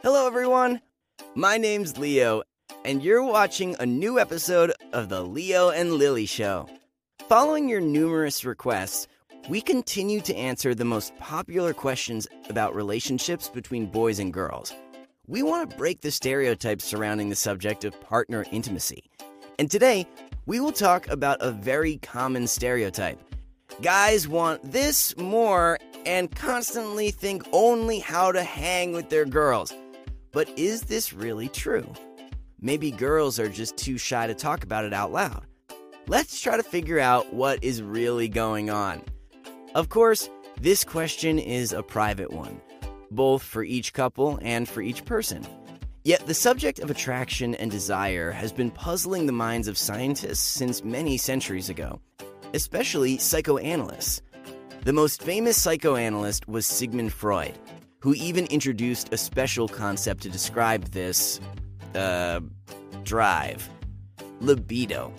Hello, everyone. My name's Leo, and you're watching a new episode of The Leo and Lily Show. Following your numerous requests, we continue to answer the most popular questions about relationships between boys and girls. We want to break the stereotypes surrounding the subject of partner intimacy. And today, we will talk about a very common stereotype. Guys want this more and constantly think only how to hang with their girls. But is this really true? Maybe girls are just too shy to talk about it out loud. Let's try to figure out what is really going on. Of course, this question is a private one, both for each couple and for each person. Yet the subject of attraction and desire has been puzzling the minds of scientists since many centuries ago, especially psychoanalysts. The most famous psychoanalyst was Sigmund Freud, who even introduced a special concept to describe this, uh, drive libido.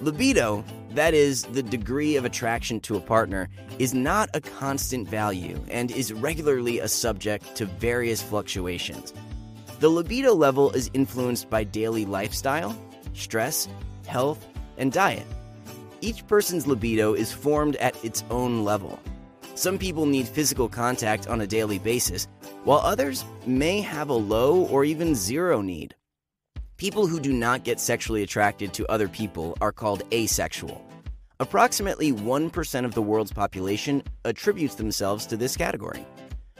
Libido, that is, the degree of attraction to a partner, is not a constant value and is regularly a subject to various fluctuations. The libido level is influenced by daily lifestyle, stress, health, and diet. Each person's libido is formed at its own level. Some people need physical contact on a daily basis, while others may have a low or even zero need. People who do not get sexually attracted to other people are called asexual. Approximately 1% of the world's population attributes themselves to this category.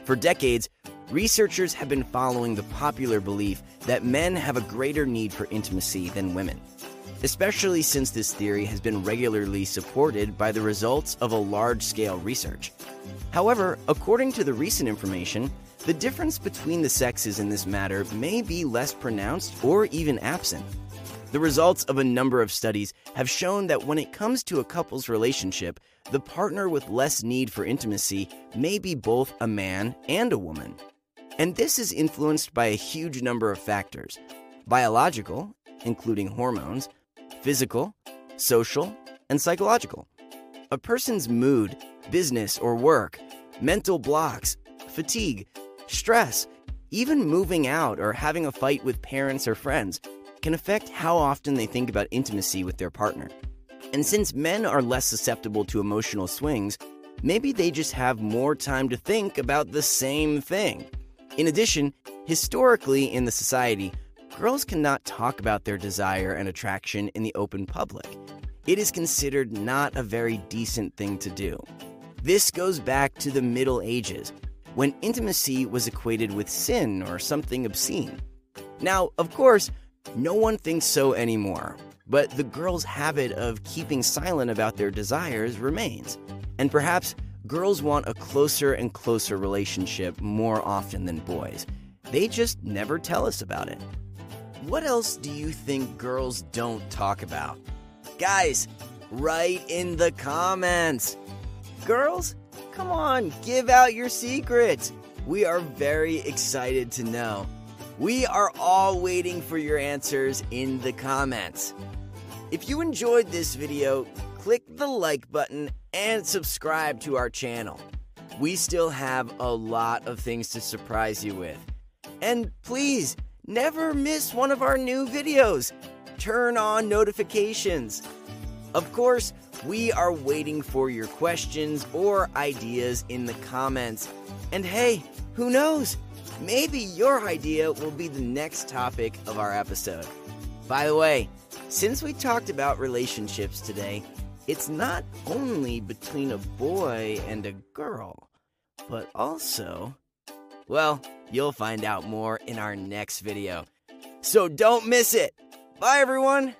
For decades, researchers have been following the popular belief that men have a greater need for intimacy than women, especially since this theory has been regularly supported by the results of a large scale research. However, according to the recent information, the difference between the sexes in this matter may be less pronounced or even absent. The results of a number of studies have shown that when it comes to a couple's relationship, the partner with less need for intimacy may be both a man and a woman. And this is influenced by a huge number of factors biological, including hormones, physical, social, and psychological. A person's mood, business or work, mental blocks, fatigue, stress, even moving out or having a fight with parents or friends can affect how often they think about intimacy with their partner. And since men are less susceptible to emotional swings, maybe they just have more time to think about the same thing. In addition, historically in the society, girls cannot talk about their desire and attraction in the open public. It is considered not a very decent thing to do. This goes back to the Middle Ages, when intimacy was equated with sin or something obscene. Now, of course, no one thinks so anymore, but the girls' habit of keeping silent about their desires remains. And perhaps girls want a closer and closer relationship more often than boys. They just never tell us about it. What else do you think girls don't talk about? Guys, write in the comments. Girls, come on, give out your secrets. We are very excited to know. We are all waiting for your answers in the comments. If you enjoyed this video, click the like button and subscribe to our channel. We still have a lot of things to surprise you with. And please, never miss one of our new videos. Turn on notifications. Of course, we are waiting for your questions or ideas in the comments. And hey, who knows? Maybe your idea will be the next topic of our episode. By the way, since we talked about relationships today, it's not only between a boy and a girl, but also, well, you'll find out more in our next video. So don't miss it. Bye, everyone.